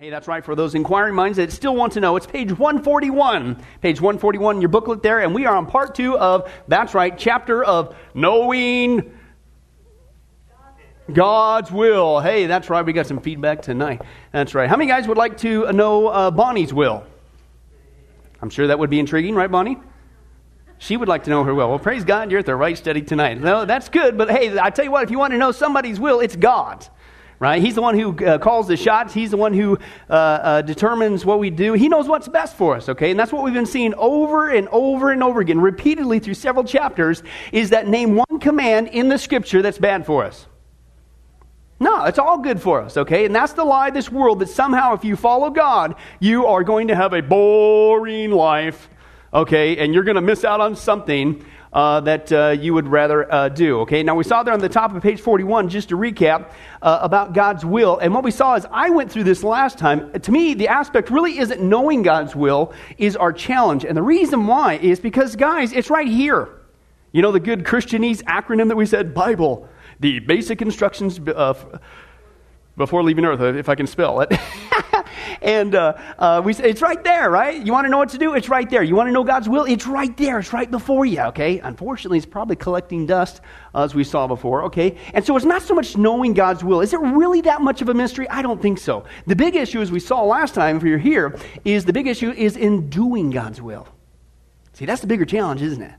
Hey, that's right. For those inquiring minds that still want to know, it's page 141. Page 141 in your booklet there, and we are on part two of, that's right, chapter of knowing God's will. Hey, that's right. We got some feedback tonight. That's right. How many guys would like to know uh, Bonnie's will? I'm sure that would be intriguing, right, Bonnie? She would like to know her will. Well, praise God, you're at the right study tonight. No, that's good, but hey, I tell you what, if you want to know somebody's will, it's God's right? He's the one who uh, calls the shots. He's the one who uh, uh, determines what we do. He knows what's best for us, okay? And that's what we've been seeing over and over and over again, repeatedly through several chapters, is that name one command in the scripture that's bad for us. No, it's all good for us, okay? And that's the lie of this world that somehow if you follow God, you are going to have a boring life, okay? And you're going to miss out on something uh, that uh, you would rather uh, do. Okay, now we saw there on the top of page 41, just to recap, uh, about God's will. And what we saw is I went through this last time. To me, the aspect really isn't knowing God's will, is our challenge. And the reason why is because, guys, it's right here. You know the good Christianese acronym that we said, Bible, the basic instructions uh, before leaving Earth, if I can spell it. and uh, uh, we say, it's right there, right? You want to know what to do? It's right there. You want to know God's will? It's right there. It's right before you, okay? Unfortunately, it's probably collecting dust, as we saw before, okay? And so it's not so much knowing God's will. Is it really that much of a mystery? I don't think so. The big issue, as we saw last time, if you're here, is the big issue is in doing God's will. See, that's the bigger challenge, isn't it?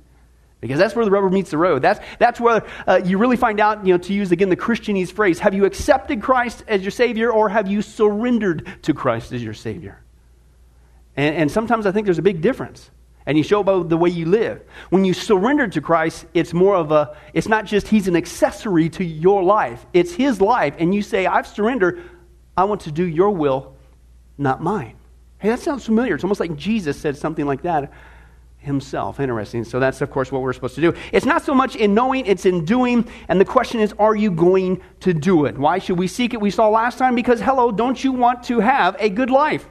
Because that's where the rubber meets the road. That's, that's where uh, you really find out, you know, to use again the Christianese phrase have you accepted Christ as your Savior or have you surrendered to Christ as your Savior? And, and sometimes I think there's a big difference. And you show by the way you live. When you surrender to Christ, it's more of a, it's not just He's an accessory to your life, it's His life. And you say, I've surrendered, I want to do your will, not mine. Hey, that sounds familiar. It's almost like Jesus said something like that himself. Interesting. So that's, of course, what we're supposed to do. It's not so much in knowing, it's in doing. And the question is, are you going to do it? Why should we seek it? We saw last time because, hello, don't you want to have a good life?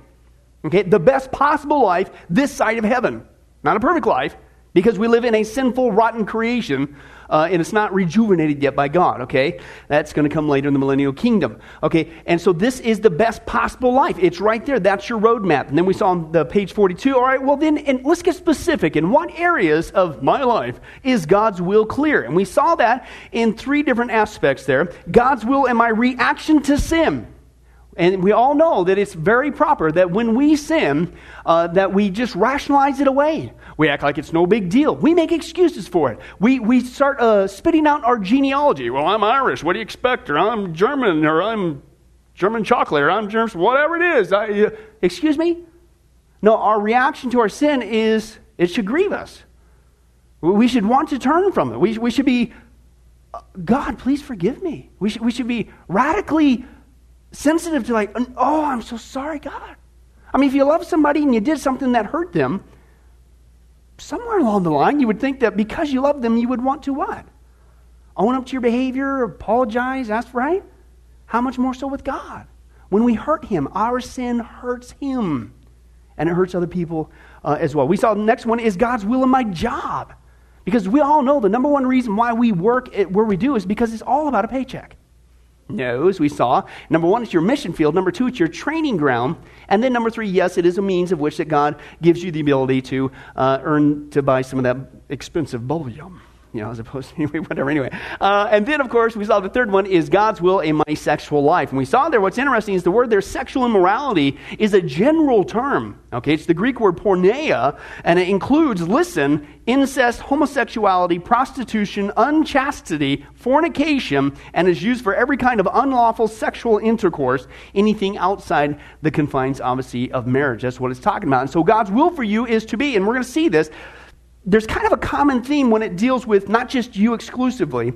Okay, the best possible life this side of heaven. Not a perfect life, because we live in a sinful, rotten creation uh, and it's not rejuvenated yet by God, okay? That's going to come later in the millennial kingdom, okay? And so this is the best possible life. It's right there. That's your roadmap. And then we saw on the page 42, all right, well then, and let's get specific. In what areas of my life is God's will clear? And we saw that in three different aspects there. God's will and my reaction to sin. And we all know that it's very proper that when we sin, uh, that we just rationalize it away. We act like it's no big deal. We make excuses for it. We, we start uh, spitting out our genealogy. Well, I'm Irish. What do you expect? Or I'm German, or I'm German chocolate, or I'm German, whatever it is. I, uh, excuse me? No, our reaction to our sin is it should grieve us. We should want to turn from it. We, we should be, God, please forgive me. We should, we should be radically sensitive to, like, oh, I'm so sorry, God. I mean, if you love somebody and you did something that hurt them, somewhere along the line, you would think that because you love them, you would want to what? Own up to your behavior, apologize, ask right? How much more so with God? When we hurt Him, our sin hurts Him, and it hurts other people uh, as well. We saw the next one is God's will in my job. Because we all know the number one reason why we work where we do is because it's all about a paycheck. No, as we saw. Number one, it's your mission field. Number two, it's your training ground. And then number three, yes, it is a means of which that God gives you the ability to uh, earn to buy some of that expensive bullion you know, as opposed to anyway, whatever. Anyway, uh, and then of course we saw the third one is God's will in my sexual life. And we saw there what's interesting is the word there, sexual immorality, is a general term. Okay, it's the Greek word porneia, and it includes, listen, incest, homosexuality, prostitution, unchastity, fornication, and is used for every kind of unlawful sexual intercourse, anything outside the confines, obviously, of marriage. That's what it's talking about. And so God's will for you is to be, and we're going to see this there's kind of a common theme when it deals with not just you exclusively,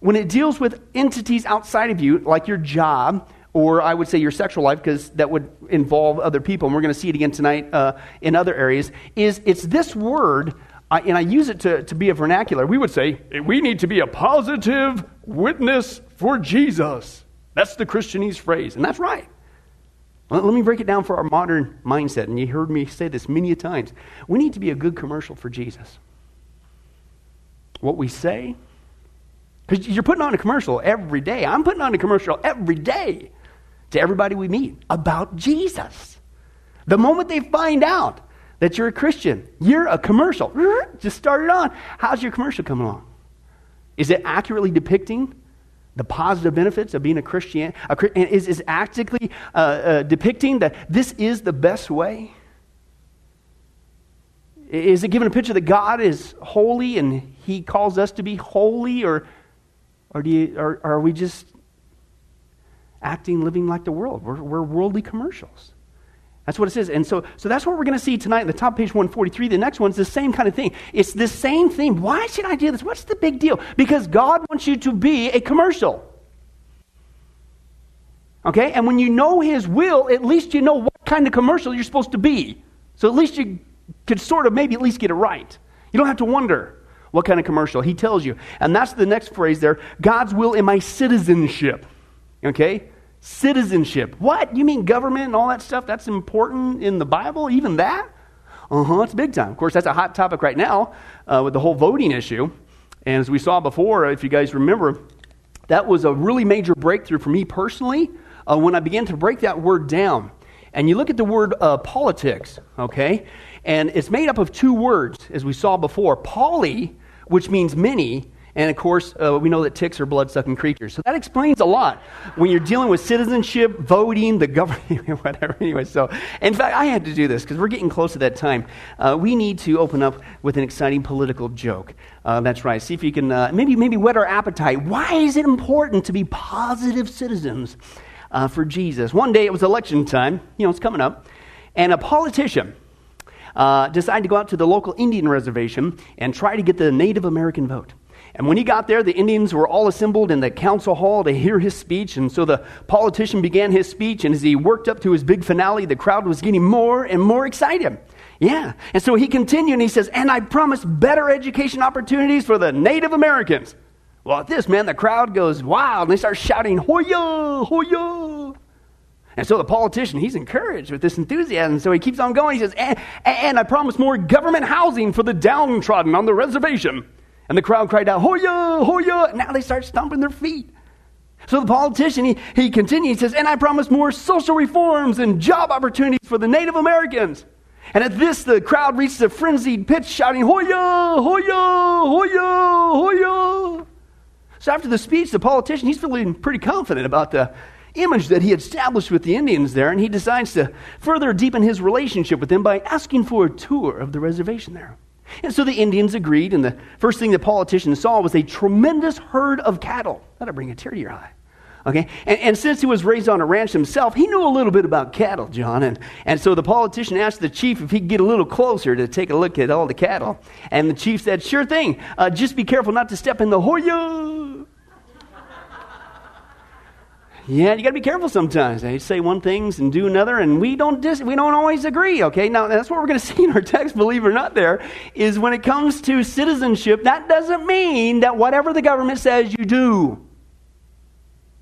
when it deals with entities outside of you, like your job, or I would say your sexual life, because that would involve other people, and we're going to see it again tonight uh, in other areas, is it's this word, uh, and I use it to, to be a vernacular. We would say, we need to be a positive witness for Jesus. That's the Christianese phrase, and that's right. Let me break it down for our modern mindset. And you heard me say this many a times. We need to be a good commercial for Jesus. What we say, because you're putting on a commercial every day. I'm putting on a commercial every day to everybody we meet about Jesus. The moment they find out that you're a Christian, you're a commercial. Just start it on. How's your commercial coming along? Is it accurately depicting the positive benefits of being a Christian? A, is, is actively uh, uh, depicting that this is the best way? Is it giving a picture that God is holy and He calls us to be holy, or, or, do you, or, or are we just acting, living like the world? We're, we're worldly commercials. That's what it says. And so, so that's what we're going to see tonight in the top page 143. The next one's the same kind of thing. It's the same thing. Why should I do this? What's the big deal? Because God wants you to be a commercial. Okay? And when you know His will, at least you know what kind of commercial you're supposed to be. So at least you could sort of maybe at least get it right. You don't have to wonder what kind of commercial. He tells you. And that's the next phrase there God's will in my citizenship. Okay? Citizenship. What? You mean government and all that stuff? That's important in the Bible? Even that? Uh huh, it's big time. Of course, that's a hot topic right now uh, with the whole voting issue. And as we saw before, if you guys remember, that was a really major breakthrough for me personally uh, when I began to break that word down. And you look at the word uh, politics, okay? And it's made up of two words, as we saw before. Poly, which means many, and of course, uh, we know that ticks are blood sucking creatures. So that explains a lot when you're dealing with citizenship, voting, the government, whatever. Anyway, so in fact, I had to do this because we're getting close to that time. Uh, we need to open up with an exciting political joke. Uh, that's right. See if you can uh, maybe, maybe whet our appetite. Why is it important to be positive citizens uh, for Jesus? One day it was election time, you know, it's coming up, and a politician. Uh, decided to go out to the local Indian reservation and try to get the Native American vote. And when he got there, the Indians were all assembled in the council hall to hear his speech. And so the politician began his speech. And as he worked up to his big finale, the crowd was getting more and more excited. Yeah. And so he continued and he says, And I promise better education opportunities for the Native Americans. Well, at this, man, the crowd goes wild and they start shouting, Hoya, Hoya. And so the politician, he's encouraged with this enthusiasm. So he keeps on going. He says, and, and I promise more government housing for the downtrodden on the reservation. And the crowd cried out, Hoya, Hoya. Now they start stomping their feet. So the politician, he, he continues, he says, And I promise more social reforms and job opportunities for the Native Americans. And at this, the crowd reaches a frenzied pitch, shouting, Hoya, Hoya, Hoya, Hoya. So after the speech, the politician, he's feeling pretty confident about the image that he established with the Indians there, and he decides to further deepen his relationship with them by asking for a tour of the reservation there. And so the Indians agreed, and the first thing the politicians saw was a tremendous herd of cattle. That'll bring a tear to your eye. Okay? And, and, since he was raised on a ranch himself, he knew a little bit about cattle, John. And, and so the politician asked the chief if he could get a little closer to take a look at all the cattle. And the chief said, Sure thing. Uh, just be careful not to step in the Hoya. Yeah, you got to be careful sometimes. They say one thing and do another, and we don't dis- we don't always agree. Okay, now that's what we're going to see in our text. Believe it or not, there is when it comes to citizenship, that doesn't mean that whatever the government says you do.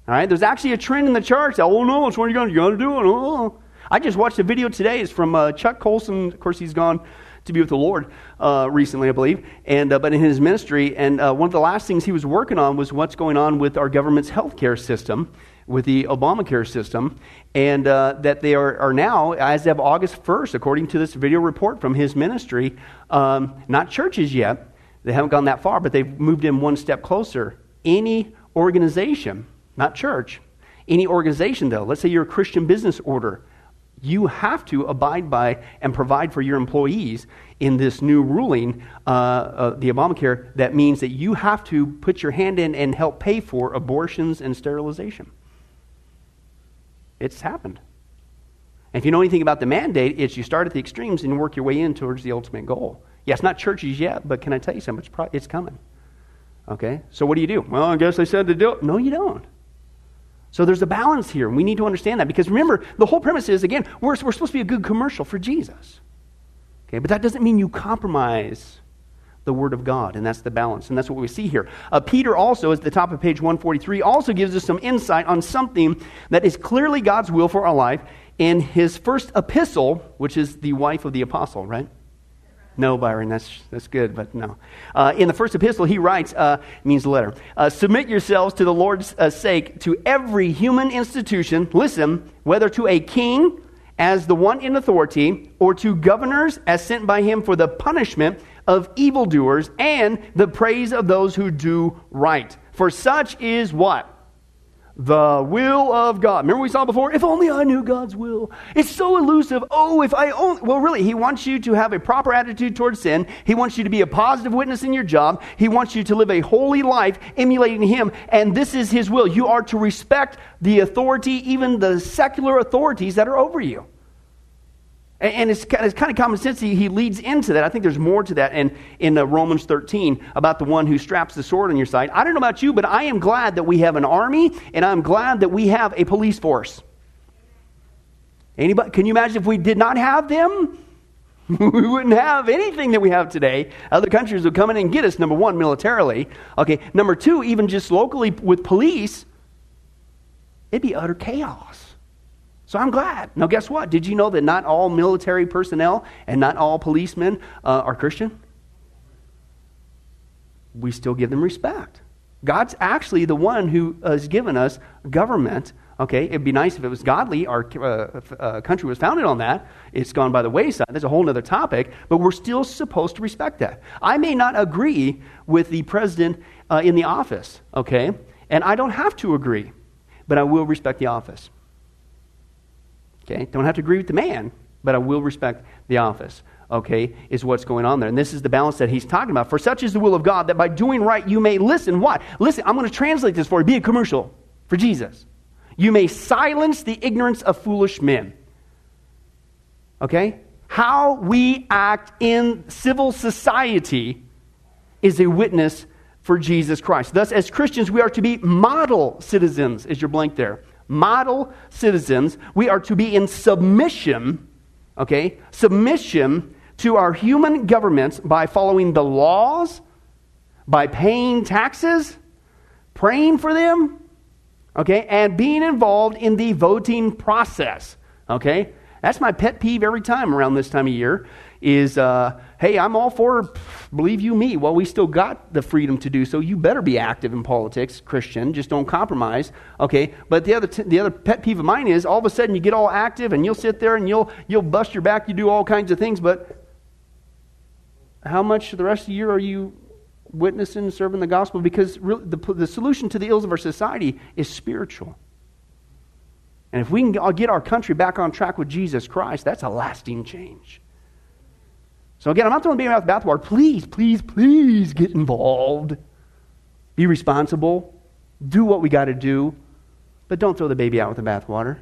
All right, there's actually a trend in the church that oh no, it's what you're going to do. It. Oh. I just watched a video today. It's from uh, Chuck Colson. Of course, he's gone to be with the Lord uh, recently, I believe, and uh, but in his ministry, and uh, one of the last things he was working on was what's going on with our government's healthcare system with the Obamacare system, and uh, that they are, are now, as of August 1st, according to this video report from his ministry, um, not churches yet, they haven't gone that far, but they've moved in one step closer. Any organization, not church, any organization though, let's say you're a Christian business order, you have to abide by and provide for your employees in this new ruling, uh, uh, the Obamacare, that means that you have to put your hand in and help pay for abortions and sterilization. It's happened. And if you know anything about the mandate, it's you start at the extremes and work your way in towards the ultimate goal. Yes, not churches yet, but can I tell you something? It's, pro- it's coming. Okay? So what do you do? Well, I guess they said to do it. No, you don't. So there's a balance here, and we need to understand that because remember, the whole premise is again, we're, we're supposed to be a good commercial for Jesus. Okay, but that doesn't mean you compromise the Word of God, and that's the balance, and that's what we see here. Uh, Peter also, at the top of page 143, also gives us some insight on something that is clearly God's will for our life in his first epistle, which is the wife of the apostle, right? No, Byron, that's, that's good, but no. Uh, in the first epistle, he writes, uh, means letter, uh, submit yourselves to the Lord's uh, sake to every human institution, listen, whether to a king as the one in authority, or to governors as sent by him for the punishment of evildoers and the praise of those who do right. For such is what? the will of God. Remember we saw before? If only I knew God's will. It's so elusive. Oh, if I only. Well, really, He wants you to have a proper attitude towards sin. He wants you to be a positive witness in your job. He wants you to live a holy life emulating Him. And this is His will. You are to respect the authority, even the secular authorities that are over you. And it's, it's kind of common sense. He, he leads into that. I think there's more to that in, in uh, Romans 13 about the one who straps the sword on your side. I don't know about you, but I am glad that we have an army, and I'm glad that we have a police force. Anybody, can you imagine if we did not have them? we wouldn't have anything that we have today. Other countries would come in and get us, number one, militarily. Okay, number two, even just locally with police, it'd be utter chaos. So I'm glad. Now, guess what? Did you know that not all military personnel and not all policemen uh, are Christian? We still give them respect. God's actually the one who has given us government. Okay, it'd be nice if it was godly. Our uh, uh, country was founded on that. It's gone by the wayside. That's a whole other topic, but we're still supposed to respect that. I may not agree with the president uh, in the office, okay, and I don't have to agree, but I will respect the office. Okay? Don't have to agree with the man, but I will respect the office. Okay? Is what's going on there. And this is the balance that he's talking about. For such is the will of God that by doing right you may listen. What? Listen, I'm going to translate this for you. Be a commercial for Jesus. You may silence the ignorance of foolish men. Okay? How we act in civil society is a witness for Jesus Christ. Thus, as Christians, we are to be model citizens. Is your blank there? Model citizens. We are to be in submission, okay, submission to our human governments by following the laws, by paying taxes, praying for them, okay, and being involved in the voting process, okay? That's my pet peeve every time around this time of year is, uh, hey, I'm all for believe you me. Well, we still got the freedom to do so. You better be active in politics, Christian. Just don't compromise. Okay. But the other, t- the other pet peeve of mine is all of a sudden you get all active and you'll sit there and you'll, you'll bust your back. You do all kinds of things. But how much the rest of the year are you witnessing, serving the gospel? Because really, the, the solution to the ills of our society is spiritual. And if we can get our country back on track with Jesus Christ, that's a lasting change. So again, I'm not throwing the baby out with the bathwater. Please, please, please get involved. Be responsible. Do what we got to do. But don't throw the baby out with the bathwater.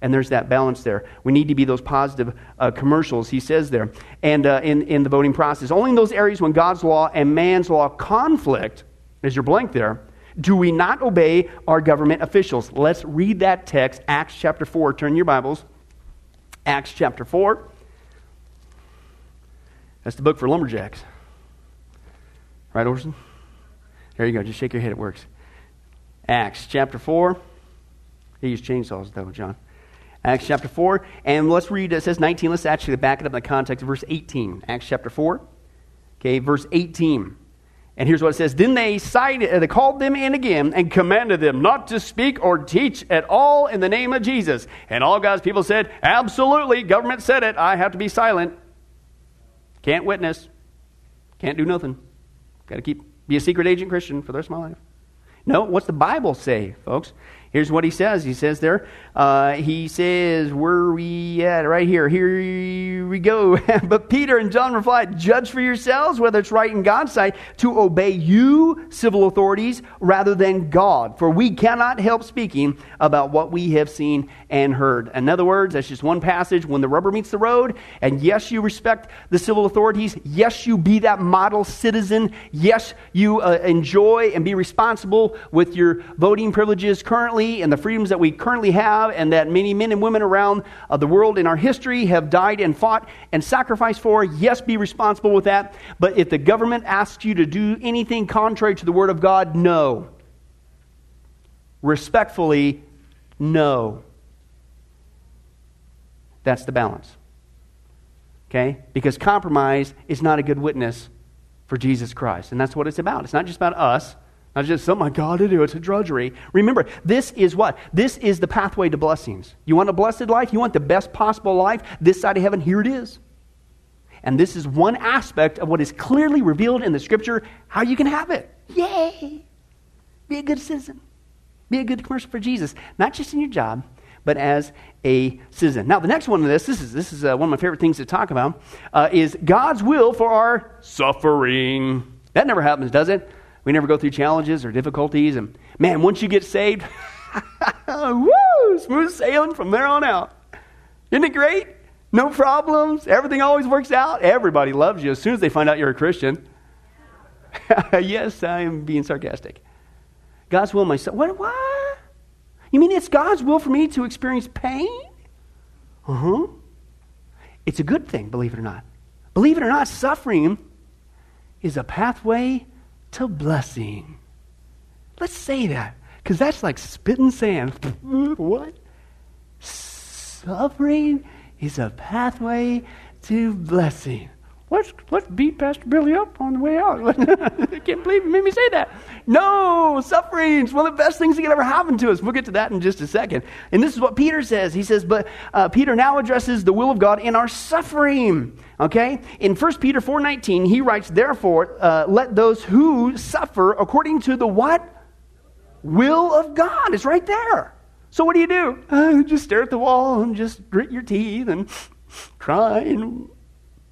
And there's that balance there. We need to be those positive uh, commercials, he says there. And uh, in, in the voting process, only in those areas when God's law and man's law conflict, as your blank there, do we not obey our government officials. Let's read that text, Acts chapter 4. Turn your Bibles. Acts chapter 4. That's the book for lumberjacks. Right, Orson? There you go. Just shake your head. It works. Acts chapter 4. He used chainsaws, though, John. Acts chapter 4. And let's read, it says 19. Let's actually back it up in the context of verse 18. Acts chapter 4. Okay, verse 18. And here's what it says Then they, cited, uh, they called them in again and commanded them not to speak or teach at all in the name of Jesus. And all God's people said, Absolutely, government said it. I have to be silent. Can't witness. Can't do nothing. Got to keep be a secret agent Christian for the rest of my life. No, what's the Bible say, folks? Here's what he says. He says there, uh, he says, where are we at? Right here. Here we go. but Peter and John replied, Judge for yourselves whether it's right in God's sight to obey you, civil authorities, rather than God. For we cannot help speaking about what we have seen and heard. In other words, that's just one passage when the rubber meets the road. And yes, you respect the civil authorities. Yes, you be that model citizen. Yes, you uh, enjoy and be responsible with your voting privileges currently and the freedoms that we currently have, and that many men and women around uh, the world in our history have died and fought and sacrificed for. Yes, be responsible with that. But if the government asks you to do anything contrary to the Word of God, no. Respectfully, no. That's the balance. Okay? Because compromise is not a good witness for Jesus Christ. And that's what it's about. It's not just about us, not just something I got to do. It's a drudgery. Remember, this is what? This is the pathway to blessings. You want a blessed life? You want the best possible life? This side of heaven? Here it is. And this is one aspect of what is clearly revealed in the scripture how you can have it. Yay! Be a good citizen. Be a good commercial for Jesus, not just in your job, but as a citizen. Now, the next one of this, this is, this is uh, one of my favorite things to talk about, uh, is God's will for our suffering. That never happens, does it? We never go through challenges or difficulties. And man, once you get saved, woo, smooth sailing from there on out. Isn't it great? No problems. Everything always works out. Everybody loves you as soon as they find out you're a Christian. yes, I am being sarcastic. God's will myself. What? What? You mean it's God's will for me to experience pain? Uh huh. It's a good thing, believe it or not. Believe it or not, suffering is a pathway to blessing. Let's say that, because that's like spitting sand. what? Suffering is a pathway to blessing. Let's, let's beat Pastor Billy up on the way out. I can't believe you made me say that. No, suffering is one of the best things that can ever happen to us. We'll get to that in just a second. And this is what Peter says. He says, but uh, Peter now addresses the will of God in our suffering. Okay? In 1 Peter 4.19, he writes, Therefore, uh, let those who suffer according to the what? Will of God. It's right there. So what do you do? Uh, just stare at the wall and just grit your teeth and cry and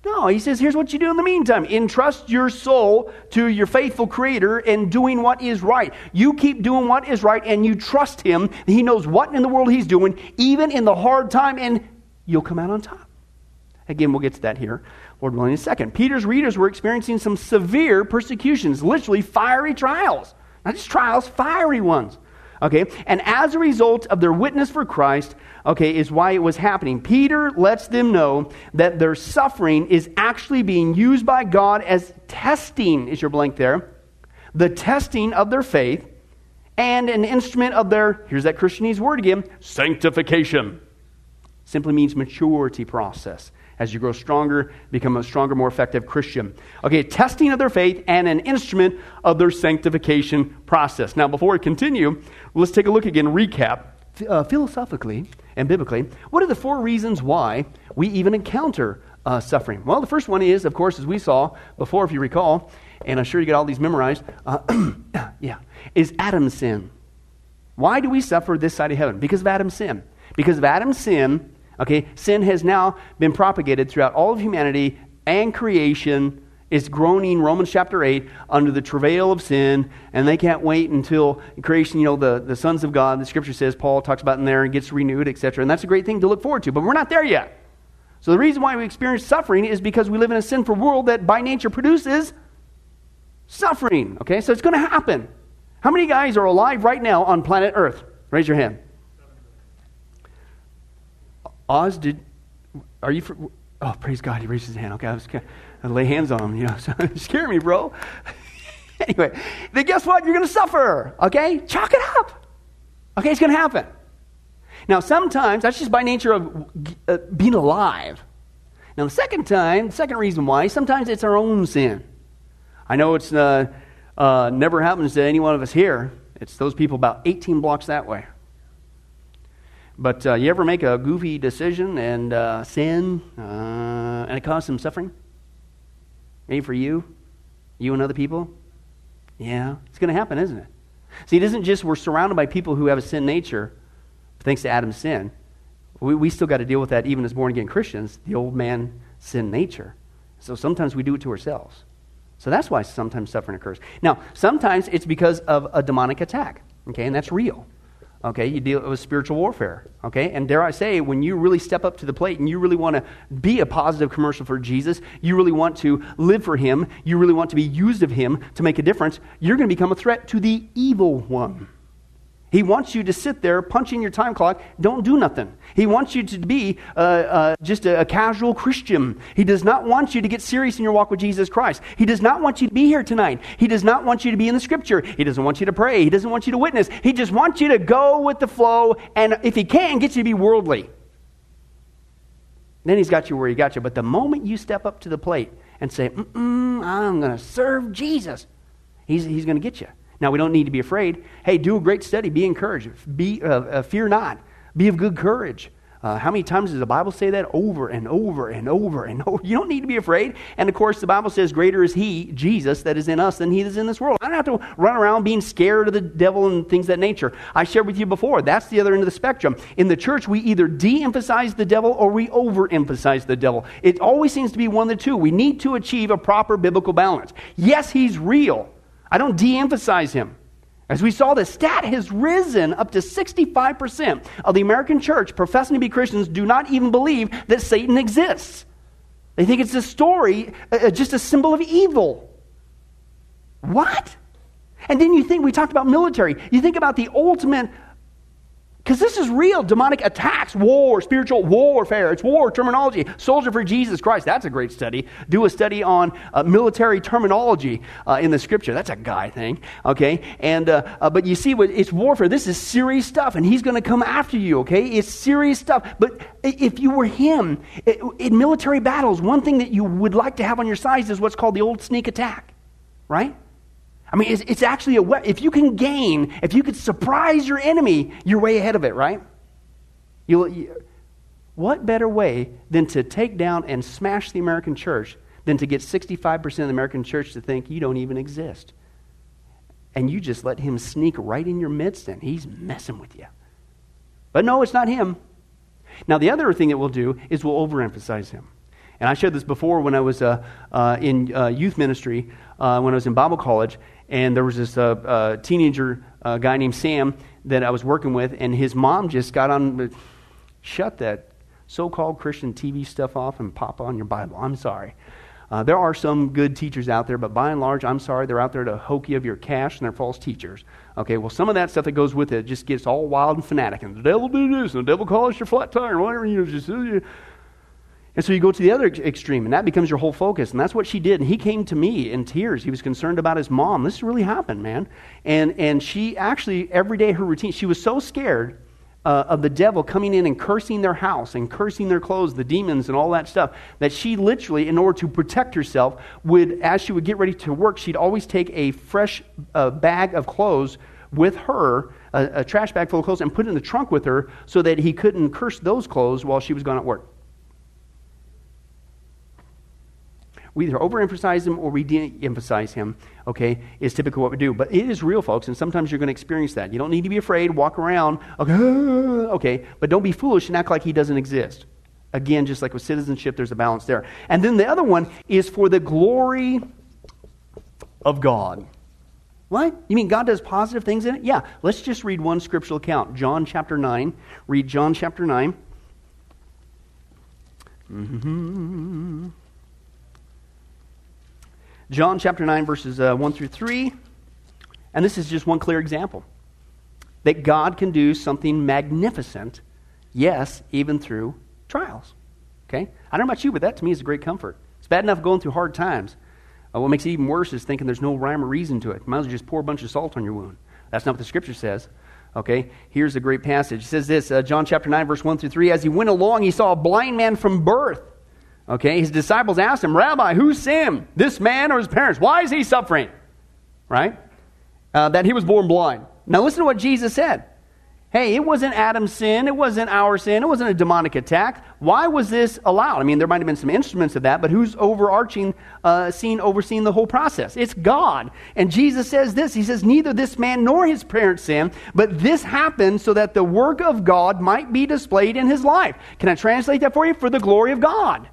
no, he says, here's what you do in the meantime. Entrust your soul to your faithful creator and doing what is right. You keep doing what is right and you trust him. He knows what in the world he's doing, even in the hard time, and you'll come out on top. Again, we'll get to that here, Lord willing, in a second. Peter's readers were experiencing some severe persecutions, literally fiery trials. Not just trials, fiery ones. Okay? And as a result of their witness for Christ, okay, is why it was happening. Peter lets them know that their suffering is actually being used by God as testing, is your blank there, the testing of their faith, and an instrument of their, here's that Christianese word again, sanctification. Simply means maturity process. As you grow stronger, become a stronger, more effective Christian. Okay, testing of their faith and an instrument of their sanctification process. Now, before we continue, let's take a look again, recap. Uh, philosophically, and biblically, what are the four reasons why we even encounter uh, suffering? Well, the first one is, of course, as we saw before, if you recall, and I'm sure you got all these memorized, uh, yeah, is Adam's sin. Why do we suffer this side of heaven? Because of Adam's sin. Because of Adam's sin, okay, sin has now been propagated throughout all of humanity and creation is groaning, Romans chapter 8, under the travail of sin, and they can't wait until creation, you know, the, the sons of God, the scripture says, Paul talks about in there, and gets renewed, etc. And that's a great thing to look forward to, but we're not there yet. So the reason why we experience suffering is because we live in a sinful world that by nature produces suffering. Okay, so it's going to happen. How many guys are alive right now on planet Earth? Raise your hand. Oz, did are you? For, oh, praise God! He raised his hand. Okay, I was going to lay hands on him, you know. So scare me, bro. anyway, then guess what? You're going to suffer, okay? Chalk it up. Okay, it's going to happen. Now, sometimes that's just by nature of uh, being alive. Now, the second time, the second reason why, sometimes it's our own sin. I know it's uh, uh, never happens to any one of us here. It's those people about 18 blocks that way. But uh, you ever make a goofy decision and uh, sin, uh, and it causes some suffering? Maybe for you, you and other people. Yeah, it's going to happen, isn't it? See, it isn't just we're surrounded by people who have a sin nature, thanks to Adam's sin. We, we still got to deal with that even as born again Christians, the old man sin nature. So sometimes we do it to ourselves. So that's why sometimes suffering occurs. Now, sometimes it's because of a demonic attack, okay, and that's real. Okay, you deal with spiritual warfare. Okay, and dare I say, when you really step up to the plate and you really want to be a positive commercial for Jesus, you really want to live for Him, you really want to be used of Him to make a difference, you're going to become a threat to the evil one. He wants you to sit there punching your time clock, don't do nothing. He wants you to be uh, uh, just a, a, casual Christian. He does not want you to get serious in your walk with Jesus Christ. He does not want you to be here tonight. He does not want you to be in the scripture. He doesn't want you to pray. He doesn't want you to witness. He just wants you to go with the flow, and if he can, get you to be worldly. Then he's got you where he got you. But the moment you step up to the plate and say, I'm going to serve Jesus, he's, he's going to get you. Now, we don't need to be afraid. Hey, do a great study. Be encouraged. Be, uh, uh, fear not. Be of good courage. Uh, how many times does the Bible say that? Over and over and over and over. You don't need to be afraid. And of course, the Bible says, Greater is He, Jesus, that is in us than He that is in this world. I don't have to run around being scared of the devil and things that nature. I shared with you before, that's the other end of the spectrum. In the church, we either de emphasize the devil or we overemphasize the devil. It always seems to be one of the two. We need to achieve a proper biblical balance. Yes, He's real. I don't de emphasize Him. As we saw, the stat has risen up to 65% of the American church professing to be Christians do not even believe that Satan exists. They think it's a story, uh, uh, just a symbol of evil. What? And then you think, we talked about military, you think about the ultimate because this is real demonic attacks, war, spiritual warfare. It's war terminology. Soldier for Jesus Christ. That's a great study. Do a study on uh, military terminology uh, in the scripture. That's a guy thing. Okay? And, uh, uh but you see, it's warfare. This is serious stuff, and he's going to come after you. Okay? It's serious stuff. But if you were him, in military battles, one thing that you would like to have on your side is what's called the old sneak attack. Right? I mean, it's, it's actually a weapon. If you can gain, if you could surprise your enemy, you're way ahead of it, right? You, what better way than to take down and smash the American church than to get 65% of the American church to think you don't even exist? And you just let him sneak right in your midst and he's messing with you. But no, it's not him. Now, the other thing that we'll do is we'll overemphasize him. And I shared this before when I was uh, uh, in uh, youth ministry, uh, when I was in Bible college, and there was this uh, uh, teenager uh, guy named Sam that I was working with, and his mom just got on, shut that so called Christian TV stuff off and pop on your Bible. I'm sorry. Uh, there are some good teachers out there, but by and large, I'm sorry, they're out there to hoke you of your cash and they're false teachers. Okay, well, some of that stuff that goes with it just gets all wild and fanatic. And the devil do this, and the devil calls your flat tire, and whatever, you know, just, uh, and so you go to the other extreme, and that becomes your whole focus. And that's what she did. And he came to me in tears. He was concerned about his mom. This really happened, man. And, and she actually, every day, her routine, she was so scared uh, of the devil coming in and cursing their house and cursing their clothes, the demons and all that stuff, that she literally, in order to protect herself, would, as she would get ready to work, she'd always take a fresh uh, bag of clothes with her, a, a trash bag full of clothes, and put it in the trunk with her so that he couldn't curse those clothes while she was gone at work. We either overemphasize him or we de-emphasize him, okay, is typically what we do. But it is real, folks, and sometimes you're going to experience that. You don't need to be afraid. Walk around, okay, okay, but don't be foolish and act like he doesn't exist. Again, just like with citizenship, there's a balance there. And then the other one is for the glory of God. What? You mean God does positive things in it? Yeah. Let's just read one scriptural account. John chapter 9. Read John chapter 9. Mm-hmm. John chapter 9, verses uh, 1 through 3. And this is just one clear example that God can do something magnificent, yes, even through trials. Okay? I don't know about you, but that to me is a great comfort. It's bad enough going through hard times. Uh, what makes it even worse is thinking there's no rhyme or reason to it. Might as well just pour a bunch of salt on your wound. That's not what the scripture says. Okay, here's a great passage. It says this, uh, John chapter 9, verse 1 through 3. As he went along, he saw a blind man from birth. Okay, his disciples asked him, Rabbi, who sinned, this man or his parents? Why is he suffering? Right? Uh, that he was born blind. Now listen to what Jesus said. Hey, it wasn't Adam's sin. It wasn't our sin. It wasn't a demonic attack. Why was this allowed? I mean, there might have been some instruments of that, but who's overarching, uh, seeing, overseeing the whole process? It's God. And Jesus says this He says, Neither this man nor his parents sinned, but this happened so that the work of God might be displayed in his life. Can I translate that for you? For the glory of God.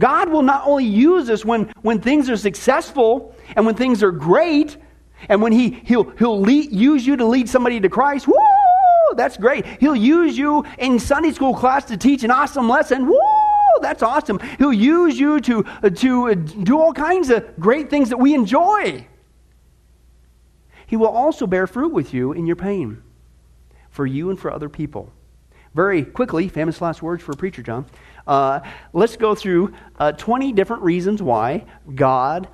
God will not only use us when, when things are successful and when things are great, and when he, He'll, he'll lead, use you to lead somebody to Christ. Woo! That's great. He'll use you in Sunday school class to teach an awesome lesson. Woo! That's awesome. He'll use you to, to do all kinds of great things that we enjoy. He will also bear fruit with you in your pain for you and for other people. Very quickly, famous last words for a preacher, John. Uh, let's go through uh, 20 different reasons why God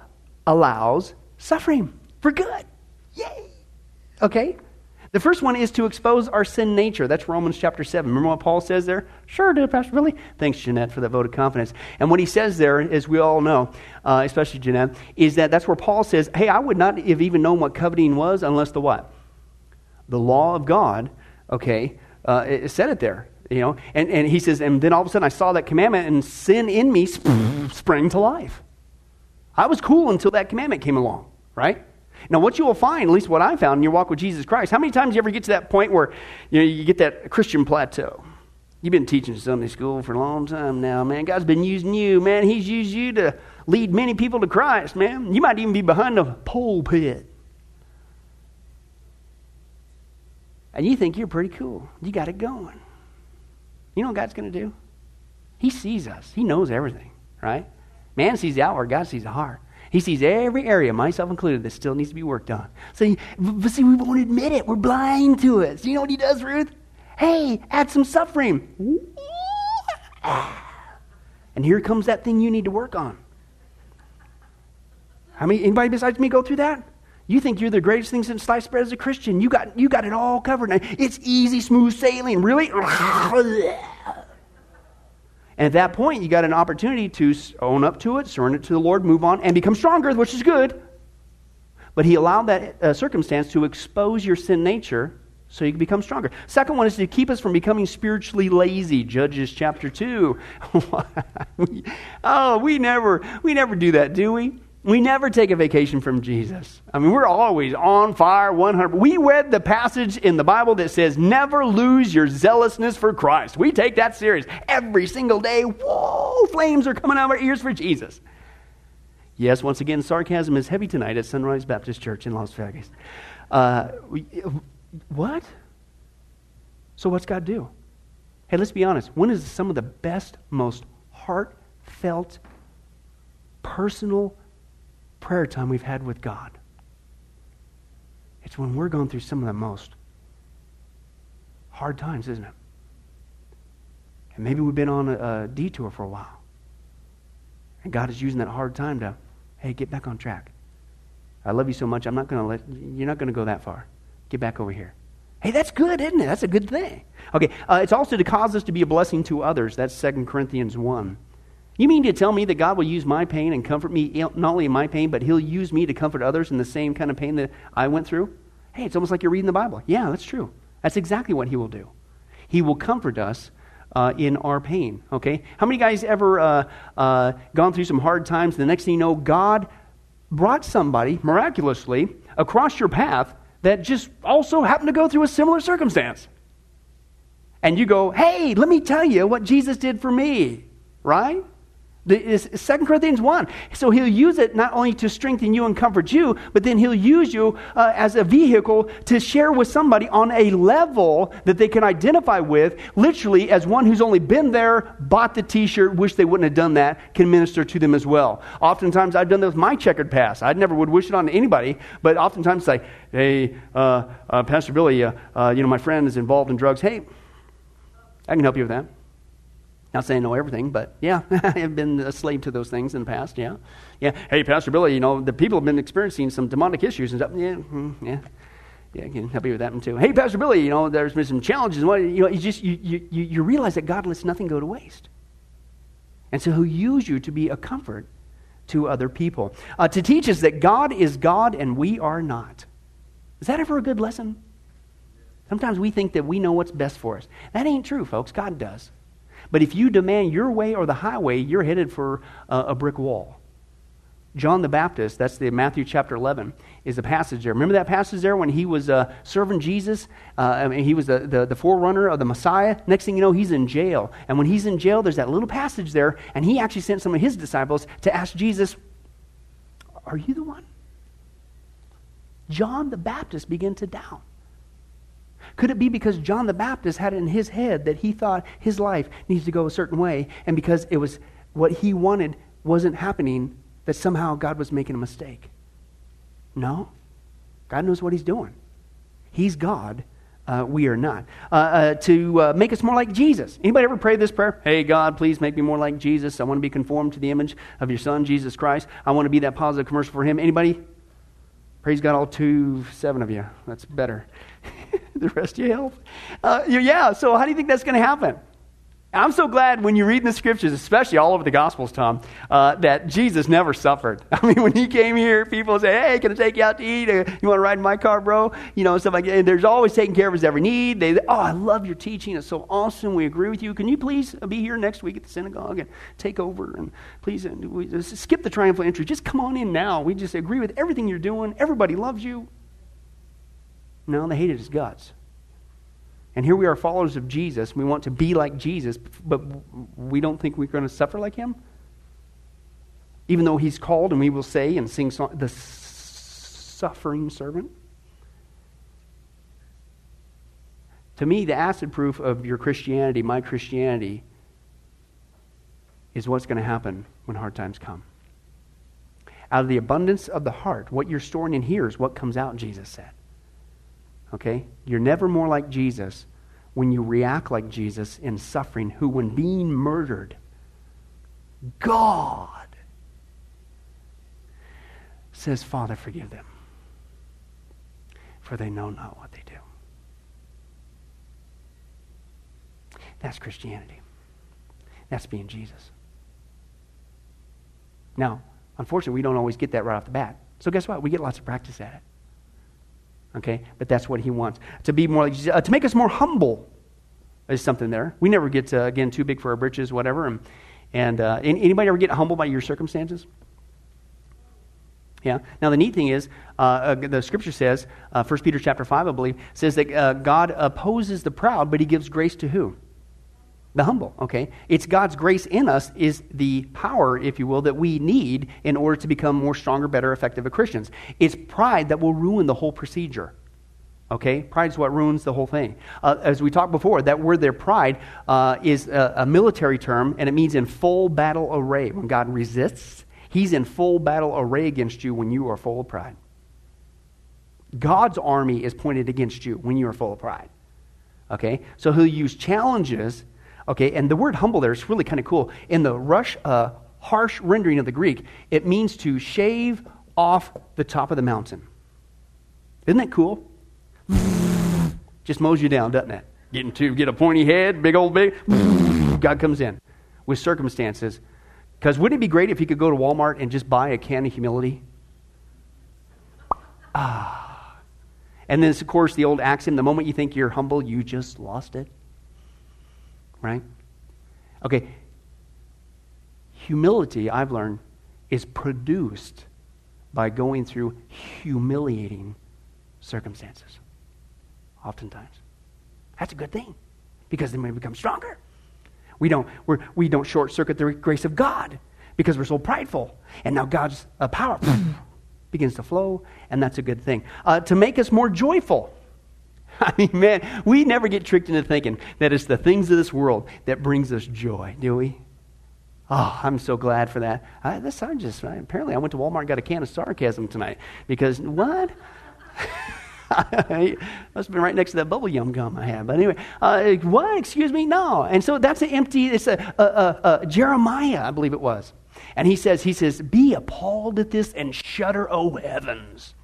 allows suffering for good. Yay! Okay? The first one is to expose our sin nature. That's Romans chapter 7. Remember what Paul says there? Sure, do, Pastor Billy. Thanks, Jeanette, for that vote of confidence. And what he says there, as we all know, uh, especially Jeanette, is that that's where Paul says, hey, I would not have even known what coveting was unless the what? The law of God, okay, uh, it said it there. You know, and, and he says, and then all of a sudden I saw that commandment and sin in me sprang to life. I was cool until that commandment came along, right? Now, what you will find, at least what I found in your walk with Jesus Christ, how many times you ever get to that point where you, know, you get that Christian plateau? You've been teaching Sunday school for a long time now, man. God's been using you, man. He's used you to lead many people to Christ, man. You might even be behind the pulpit. And you think you're pretty cool. You got it going. You know what God's going to do? He sees us, He knows everything, right? Man sees the outward, God sees the heart. He sees every area, myself included, that still needs to be worked on. So, but see, we won't admit it. We're blind to it. So you know what he does, Ruth? Hey, add some suffering. And here comes that thing you need to work on. How many, anybody besides me go through that? You think you're the greatest thing since sliced bread as a Christian. You got, you got it all covered. Now, It's easy, smooth sailing. Really? And at that point, you got an opportunity to own up to it, surrender it to the Lord, move on, and become stronger, which is good. But he allowed that uh, circumstance to expose your sin nature so you can become stronger. Second one is to keep us from becoming spiritually lazy. Judges chapter 2. oh, we never we never do that, do we? We never take a vacation from Jesus. I mean, we're always on fire 100. We read the passage in the Bible that says, never lose your zealousness for Christ. We take that serious. Every single day, whoa, flames are coming out of our ears for Jesus. Yes, once again, sarcasm is heavy tonight at Sunrise Baptist Church in Las Vegas. Uh, what? So, what's God do? Hey, let's be honest. When is some of the best, most heartfelt, personal, prayer time we've had with God. It's when we're going through some of the most hard times, isn't it? And maybe we've been on a, a detour for a while. And God is using that hard time to, hey, get back on track. I love you so much, I'm not going to let, you're not going to go that far. Get back over here. Hey, that's good, isn't it? That's a good thing. Okay, uh, it's also to cause us to be a blessing to others. That's 2 Corinthians 1. You mean to tell me that God will use my pain and comfort me, not only in my pain, but He'll use me to comfort others in the same kind of pain that I went through? Hey, it's almost like you're reading the Bible. Yeah, that's true. That's exactly what He will do. He will comfort us uh, in our pain. Okay? How many guys ever uh, uh, gone through some hard times? The next thing you know, God brought somebody miraculously across your path that just also happened to go through a similar circumstance. And you go, hey, let me tell you what Jesus did for me, right? Second Corinthians 1. So he'll use it not only to strengthen you and comfort you, but then he'll use you uh, as a vehicle to share with somebody on a level that they can identify with, literally as one who's only been there, bought the t shirt, wish they wouldn't have done that, can minister to them as well. Oftentimes I've done that with my checkered past. I never would wish it on anybody, but oftentimes say, hey, uh, uh, Pastor Billy, uh, uh, you know, my friend is involved in drugs. Hey, I can help you with that. Not saying I know everything, but yeah, I have been a slave to those things in the past. Yeah, yeah. Hey, Pastor Billy, you know the people have been experiencing some demonic issues and stuff. Yeah, mm, yeah, yeah. I can help you with that one too. Hey, Pastor Billy, you know there's been some challenges. You know, you just you you you realize that God lets nothing go to waste, and so He'll use you to be a comfort to other people, uh, to teach us that God is God and we are not. Is that ever a good lesson? Sometimes we think that we know what's best for us. That ain't true, folks. God does. But if you demand your way or the highway, you're headed for a, a brick wall. John the Baptist, that's the Matthew chapter 11, is a passage there. Remember that passage there when he was uh, serving Jesus? Uh, I mean, he was the, the, the, forerunner of the Messiah. Next thing you know, he's in jail. And when he's in jail, there's that little passage there, and he actually sent some of his disciples to ask Jesus, Are you the one? John the Baptist began to doubt. Could it be because John the Baptist had it in his head that he thought his life needs to go a certain way, and because it was what he wanted wasn't happening, that somehow God was making a mistake? No. God knows what he's doing. He's God. Uh, we are not. Uh, uh, to uh, make us more like Jesus. Anybody ever pray this prayer? Hey, God, please make me more like Jesus. I want to be conformed to the image of your Son, Jesus Christ. I want to be that positive commercial for him. Anybody? Praise God, all two, seven of you. That's better. the rest of your health. Uh, yeah, so how do you think that's going to happen? I'm so glad when you read in the scriptures, especially all over the Gospels, Tom, uh, that Jesus never suffered. I mean, when he came here, people say, "Hey, can I take you out to eat? Uh, you want to ride in my car, bro?" You know, stuff like that. And there's always taking care of his every need. They, "Oh, I love your teaching. It's so awesome. We agree with you. Can you please be here next week at the synagogue and take over? And please uh, skip the triumphal entry. Just come on in now. We just agree with everything you're doing. Everybody loves you." No, they hated his guts. And here we are, followers of Jesus. We want to be like Jesus, but we don't think we're going to suffer like him? Even though he's called, and we will say and sing song, the suffering servant. To me, the acid proof of your Christianity, my Christianity, is what's going to happen when hard times come. Out of the abundance of the heart, what you're storing in here is what comes out, Jesus said. Okay? You're never more like Jesus when you react like Jesus in suffering, who, when being murdered, God says, Father, forgive them, for they know not what they do. That's Christianity. That's being Jesus. Now, unfortunately, we don't always get that right off the bat. So, guess what? We get lots of practice at it. Okay? But that's what he wants. To be more, uh, to make us more humble is something there. We never get, uh, again, too big for our britches, whatever. And, and uh, anybody ever get humbled by your circumstances? Yeah. Now the neat thing is, uh, uh the scripture says, uh, 1 Peter chapter five, I believe, says that uh, God opposes the proud, but He gives grace to who? The humble. Okay. It's God's grace in us is the power, if you will, that we need in order to become more stronger, better, effective Christians. It's pride that will ruin the whole procedure. Okay? Pride is what ruins the whole thing. Uh, as we talked before, that word there, pride, uh, is a, a, military term, and it means in full battle array. When God resists, He's in full battle array against you when you are full of pride. God's army is pointed against you when you are full of pride. Okay? So He'll use challenges. Okay? And the word humble there is really kind of cool. In the rush, uh, harsh rendering of the Greek, it means to shave off the top of the mountain. Isn't that cool? just mows you down, doesn't it? Getting to get a pointy head, big old big. God comes in with circumstances. Because wouldn't it be great if he could go to Walmart and just buy a can of humility? Ah. And then, of course, the old axiom the moment you think you're humble, you just lost it. Right? Okay. Humility, I've learned, is produced by going through humiliating circumstances oftentimes. That's a good thing because then we become stronger. We don't, we're, we don't short circuit the grace of God because we're so prideful. And now God's uh, power begins to flow, and that's a good thing. Uh, to make us more joyful. I mean, man, we never get tricked into thinking that it's the things of this world that brings us joy, do we? Oh, I'm so glad for that. I, this, I just, I, apparently I went to Walmart and got a can of sarcasm tonight because what? must have been right next to that bubble yum gum I had. But anyway, uh, what? Excuse me? No. And so that's an empty, it's a, a, a, a, Jeremiah, I believe it was. And he says, he says, be appalled at this and shudder, O heavens.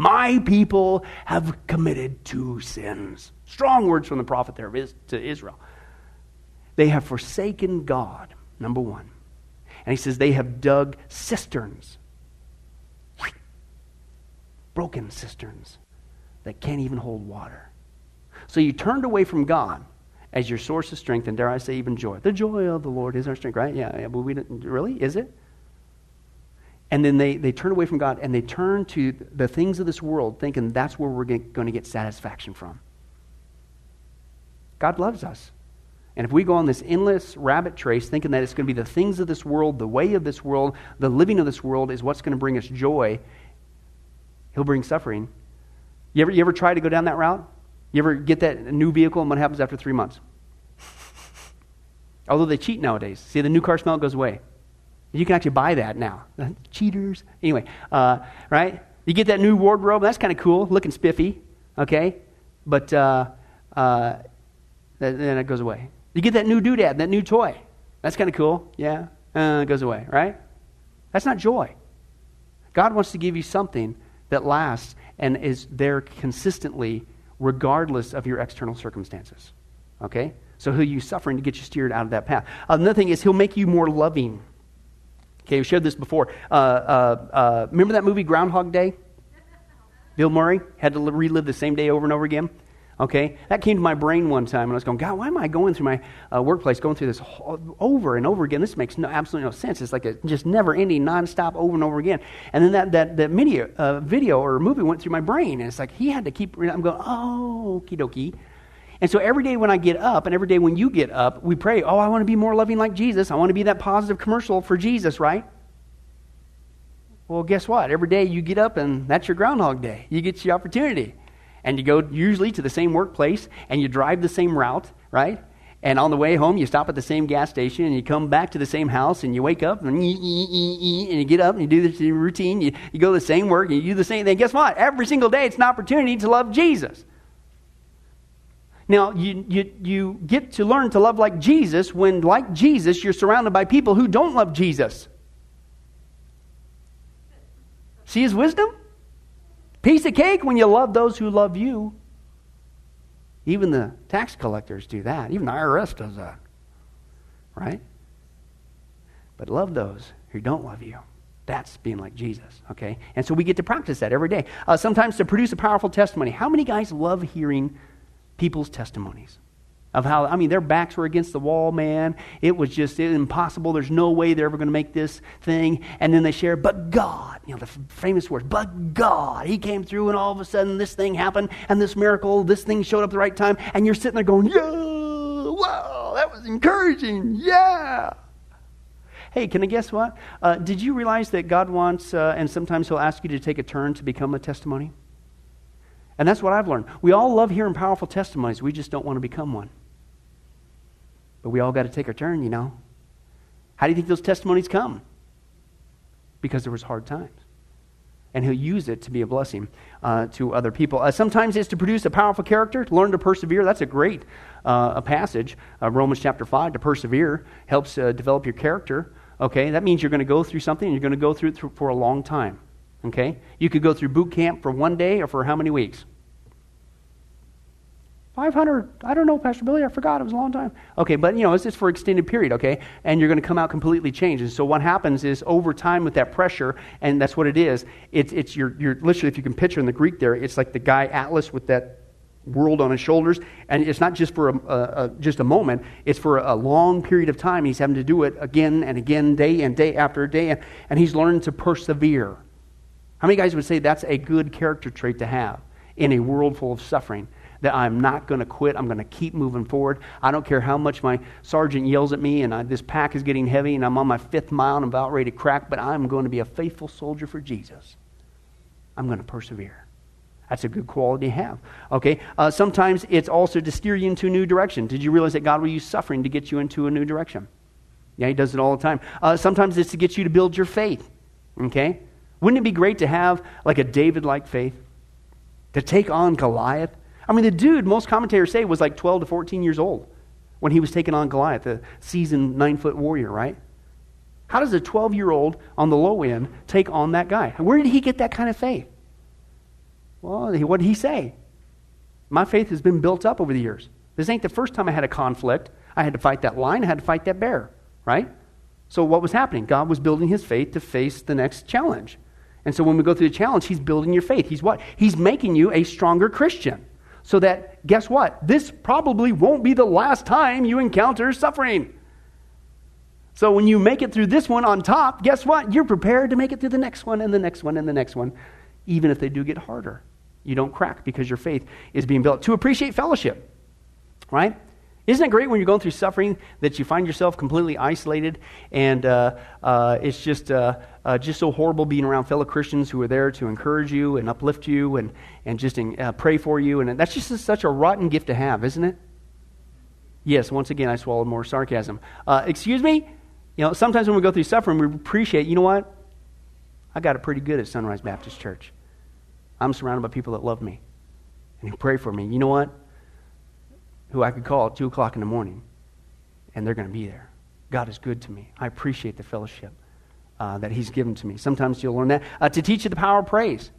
My people have committed two sins. Strong words from the prophet there to Israel. They have forsaken God, number one. And he says, they have dug cisterns, broken cisterns that can't even hold water. So you turned away from God as your source of strength, and dare I say, even joy. The joy of the Lord is our strength, right? Yeah, yeah but we didn't, really? Is it? And then they, they turn away from God and they turn to the things of this world, thinking that's where we're going to get satisfaction from. God loves us. And if we go on this endless rabbit trace thinking that it's going to be the things of this world, the way of this world, the living of this world is what's going to bring us joy, He'll bring suffering. You ever, you ever try to go down that route? You ever get that new vehicle and what happens after three months? Although they cheat nowadays. See, the new car smell goes away. You can actually buy that now. Cheaters. Anyway, uh, right? You get that new wardrobe. That's kind of cool, looking spiffy, okay? But uh, uh, then it goes away. You get that new doodad, that new toy. That's kind of cool. Yeah, uh, it goes away, right? That's not joy. God wants to give you something that lasts and is there consistently regardless of your external circumstances. Okay? So he'll use suffering to get you steered out of that path. Uh, another thing is he'll make you more loving. Okay, we shared this before. Uh, uh, uh remember that movie Groundhog Day? Bill Murray had to relive the same day over and over again. Okay, that came to my brain one time, and I was going, God, why am I going through my uh, workplace, going through this over and over again? This makes no, absolutely no sense. It's like a just never ending, nonstop, over and over again. And then that that, that video, uh, video or movie went through my brain, and it's like he had to keep. I'm going, oh, okie dokie. And so every day when I get up, and every day when you get up, we pray, oh, I want to be more loving like Jesus. I want to be that positive commercial for Jesus, right? Well, guess what? Every day you get up, and that's your Groundhog Day. You get your opportunity and you go usually to the same workplace and you drive the same route, right? And on the way home, you stop at the same gas station and you come back to the same house and you wake up and, and you get up and you do the routine. You, you go to the same work and you do the same thing. Guess what? Every single day, it's an opportunity to love Jesus. Now, you, you, you get to learn to love like Jesus when, like Jesus, you're surrounded by people who don't love Jesus. See his wisdom? Piece of cake when you love those who love you. Even the tax collectors do that. Even the IRS does that. Right? But love those who don't love you. That's being like Jesus, okay? And so we get to practice that every day. Uh, sometimes to produce a powerful testimony. How many guys love hearing people's testimonies? of how i mean their backs were against the wall man. It was just impossible. There's no way they're ever going to make this thing. And then they share but god you know the famous words but god he came through and all of a sudden this thing happened and this miracle this thing showed up the right time. And you're sitting there going yeah wow that was encouraging. Yeah. Hey can i guess what? Uh, did you realize that god wants uh, and sometimes he'll ask you to take a turn to become a testimony and that's what I've learned. We all love hearing powerful testimonies. We just don't want to become one. But we all got to take our turn, you know. How do you think those testimonies come? Because there was hard times. And he'll use it to be a blessing uh, to other people. Uh, sometimes it's to produce a powerful character, learn to persevere. That's a great uh, a passage. Uh, Romans chapter 5, to persevere helps uh, develop your character. Okay, that means you're going to go through something and you're going to go through it for a long time. Okay? You could go through boot camp for one day or for how many weeks? 500, I don't know, Pastor Billy, I forgot. It was a long time. Okay, but you know, it's just for extended period, okay? And you're going to come out completely changed. And so what happens is over time with that pressure, and that's what it is, it's, it's your, your, literally, if you can picture in the Greek there, it's like the guy Atlas with that world on his shoulders. And it's not just for a, a, a, just a moment, it's for a long period of time. He's having to do it again and again, day and day after day. And, and he's learned to persevere. How many guys would say that's a good character trait to have in a world full of suffering? That I'm not going to quit. I'm going to keep moving forward. I don't care how much my sergeant yells at me and I, this pack is getting heavy and I'm on my fifth mile and I'm about ready to crack, but I'm going to be a faithful soldier for Jesus. I'm going to persevere. That's a good quality to have. Okay? Uh, sometimes it's also to steer you into a new direction. Did you realize that God will use suffering to get you into a new direction? Yeah, He does it all the time. Uh, sometimes it's to get you to build your faith. Okay? Wouldn't it be great to have like a David like faith? To take on Goliath? I mean, the dude, most commentators say, was like 12 to 14 years old when he was taking on Goliath, the seasoned nine foot warrior, right? How does a 12 year old on the low end take on that guy? Where did he get that kind of faith? Well, what did he say? My faith has been built up over the years. This ain't the first time I had a conflict. I had to fight that lion, I had to fight that bear, right? So, what was happening? God was building his faith to face the next challenge. And so, when we go through the challenge, he's building your faith. He's what? He's making you a stronger Christian so that, guess what? This probably won't be the last time you encounter suffering. So when you make it through this one on top, guess what? You're prepared to make it through the next one and the next one and the next one, even if they do get harder. You don't crack because your faith is being built. To appreciate fellowship, right? Isn't it great when you're going through suffering that you find yourself completely isolated and uh, uh, it's just, uh, uh just so horrible being around fellow Christians who are there to encourage you and uplift you and, and just uh, pray for you? And that's just such a rotten gift to have, isn't it? Yes, once again, I swallowed more sarcasm. Uh, excuse me? You know, sometimes when we go through suffering, we appreciate, you know what? I got it pretty good at Sunrise Baptist Church. I'm surrounded by people that love me and who pray for me. You know what? who I could call at 2 o'clock in the morning, and they're going to be there. God is good to me. I appreciate the fellowship uh, that He's given to me. Sometimes you'll learn that. Uh, to teach you the power of praise.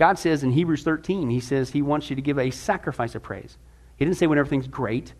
God says in Hebrews 13, He says He wants you to give a sacrifice of praise. He didn't say when everything's great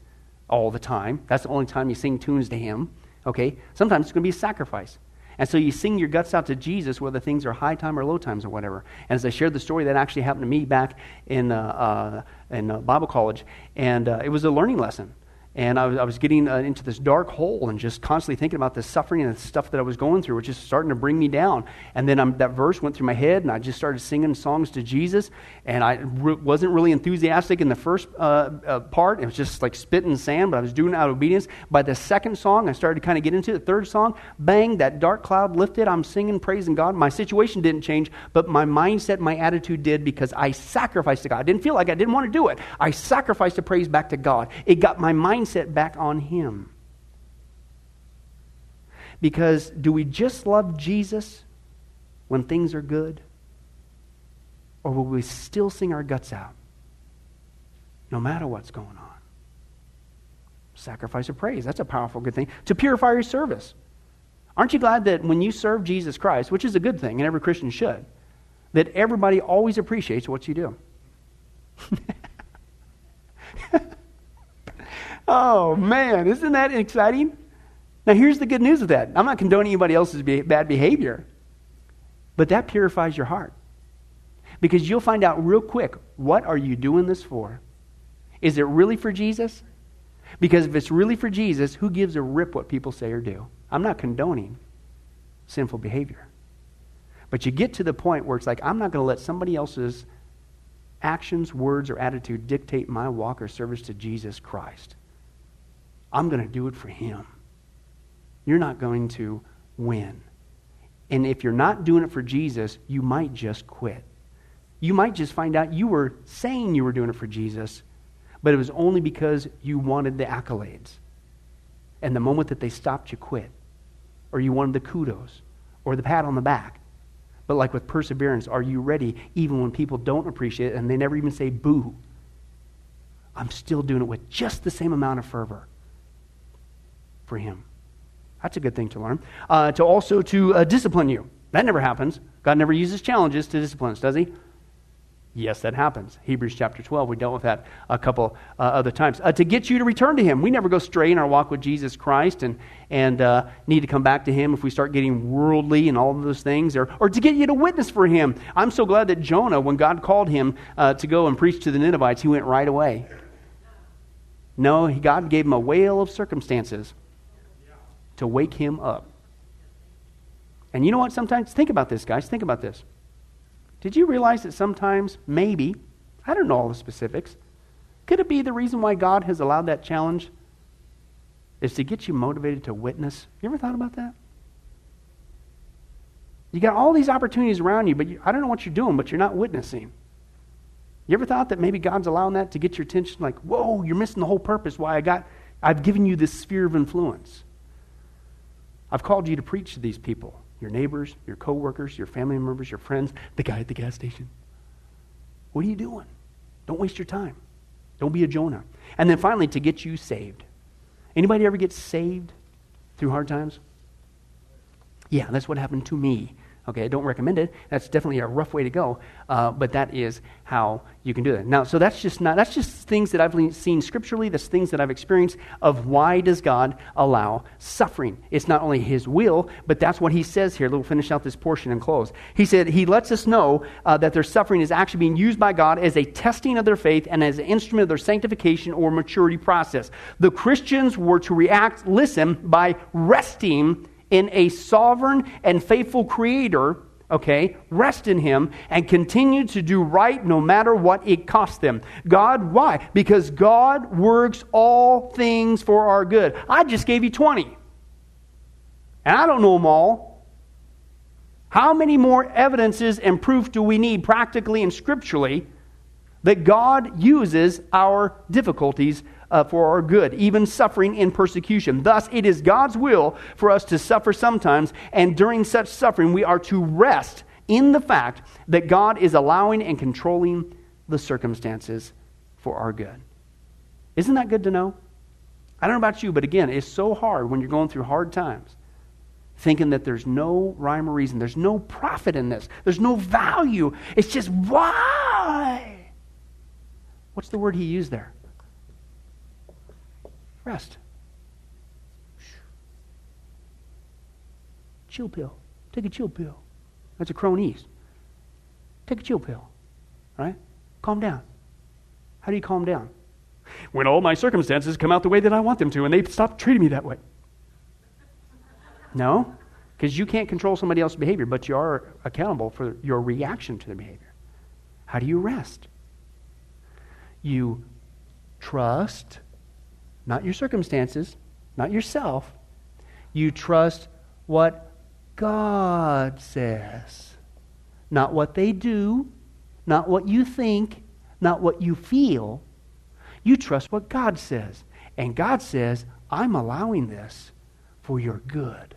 all the time. That's the only time you sing tunes to Him. Okay? Sometimes it's going to be a sacrifice. And so you sing your guts out to Jesus, whether things are high time or low times or whatever. And as I shared the story, that actually happened to me back in, uh, uh, in uh, Bible college. And uh, it was a learning lesson. And I was, I was getting uh, into this dark hole and just constantly thinking about the suffering and the stuff that I was going through, which is starting to bring me down. And then that verse went through my head, and I just started singing songs to Jesus. And I re- wasn't really enthusiastic in the first uh, uh, part. It was just like spitting sand, but I was doing it out of obedience. By the second song, I started to kind of get into it. The third song, bang, that dark cloud lifted. I'm singing, praising God. My situation didn't change, but my mindset, my attitude did because I sacrificed to God. I didn't feel like I didn't want to do it. I sacrificed to praise back to God. It got my mind mindset back on Him. Because do we just love Jesus when things are good? Or will we still sing our guts out no matter what's going on? Sacrifice of praise. That's a powerful, good thing. To purify your service. Aren't you glad that when you serve Jesus Christ, which is a good thing, and every Christian should, that everybody always appreciates what you do? Oh, man, isn't that exciting? Now, here's the good news of that. I'm not condoning anybody else's be- bad behavior, but that purifies your heart. Because you'll find out real quick what are you doing this for? Is it really for Jesus? Because if it's really for Jesus, who gives a rip what people say or do? I'm not condoning sinful behavior. But you get to the point where it's like, I'm not going to let somebody else's actions, words, or attitude dictate my walk or service to Jesus Christ. I'm going to do it for him. You're not going to win. And if you're not doing it for Jesus, you might just quit. You might just find out you were saying you were doing it for Jesus, but it was only because you wanted the accolades. And the moment that they stopped, you quit. Or you wanted the kudos or the pat on the back. But like with perseverance, are you ready even when people don't appreciate it and they never even say boo? I'm still doing it with just the same amount of fervor for him. That's a good thing to learn. Uh, to also to uh, discipline you. That never happens. God never uses challenges to discipline us, does he? Yes, that happens. Hebrews chapter 12, we dealt with that a couple uh, other times. Uh, to get you to return to Him. We never go stray in our walk with Jesus Christ and, and uh, need to come back to Him if we start getting worldly and all of those things, or, or to get you to witness for Him. I'm so glad that Jonah, when God called him uh, to go and preach to the Ninevites, he went right away. No, God gave him a whale of circumstances to wake him up. And you know what? Sometimes, think about this, guys. Think about this. Did you realize that sometimes, maybe, I don't know all the specifics, could it be the reason why God has allowed that challenge is to get you motivated to witness? You ever thought about that? You got all these opportunities around you, but you, I don't know what you're doing, but you're not witnessing. You ever thought that maybe God's allowing that to get your attention? Like, whoa, you're missing the whole purpose why I got, I've given you this sphere of influence. I've called you to preach to these people your neighbors, your coworkers, your family members, your friends, the guy at the gas station. What are you doing? Don't waste your time. Don't be a Jonah. And then finally, to get you saved. Anybody ever get saved through hard times? Yeah, that's what happened to me. Okay, I don't recommend it. That's definitely a rough way to go, uh, but that is how you can do it. Now, so that's just not that's just things that I've seen scripturally. That's things that I've experienced of why does God allow suffering? It's not only His will, but that's what He says here. We'll finish out this portion and close. He said He lets us know uh, that their suffering is actually being used by God as a testing of their faith and as an instrument of their sanctification or maturity process. The Christians were to react, listen, by resting in a sovereign and faithful creator, okay, rest in him and continue to do right no matter what it costs them. God, why? Because God works all things for our good. I just gave you 20. And I don't know them all. How many more evidences and proof do we need practically and scripturally that God uses our difficulties uh, for our good, even suffering in persecution. Thus, it is God's will for us to suffer sometimes, and during such suffering, we are to rest in the fact that God is allowing and controlling the circumstances for our good. Isn't that good to know? I don't know about you, but again, it's so hard when you're going through hard times. thinking that there's no rhyme or reason, there's no profit in this, there's no value. It's just why? What's the word he used there? Rest. Chill pill. Take a chill pill. That's a cronies. Take a chill pill. Right? Calm down. How do you calm down? When all my circumstances come out the way that I want them to and they stop treating me that way. No, because you can't control somebody else's behavior, but you are accountable for your reaction to their behavior. How do you rest? You trust, not your circumstances, not yourself. You trust what God says, not what they do, not what you think, not what you feel. You trust what God says. And God says, I'm allowing this for your good.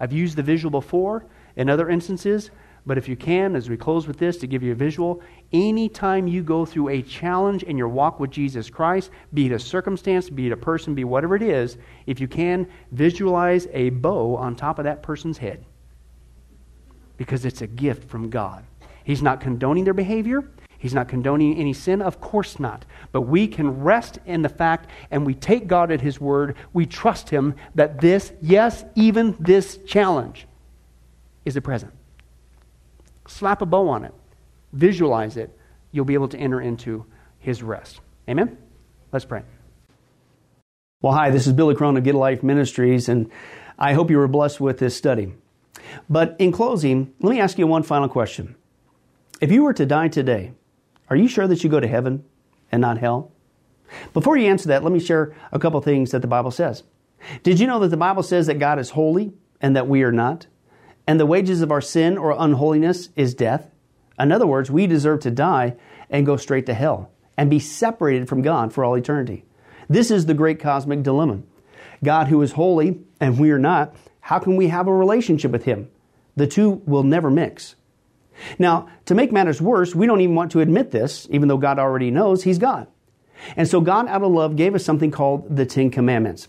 I've used the visual before in other instances, but if you can, as we close with this, to give you a visual, anytime you go through a challenge in your walk with Jesus Christ, be it a circumstance, be it a person, be whatever it is, if you can, visualize a bow on top of that person's head. Because it's a gift from God. He's not condoning their behavior. He's not condoning any sin, of course not. But we can rest in the fact and we take God at His word. We trust Him that this, yes, even this challenge is a present. Slap a bow on it, visualize it. You'll be able to enter into His rest. Amen? Let's pray. Well, hi, this is Billy Crone of Get a Life Ministries, and I hope you were blessed with this study. But in closing, let me ask you one final question. If you were to die today, are you sure that you go to heaven and not hell? Before you answer that, let me share a couple things that the Bible says. Did you know that the Bible says that God is holy and that we are not? And the wages of our sin or unholiness is death? In other words, we deserve to die and go straight to hell and be separated from God for all eternity. This is the great cosmic dilemma. God, who is holy and we are not, how can we have a relationship with Him? The two will never mix. Now, to make matters worse, we don't even want to admit this, even though God already knows He's God. And so God, out of love, gave us something called the Ten Commandments.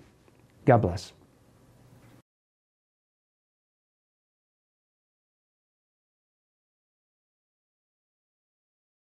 God bless.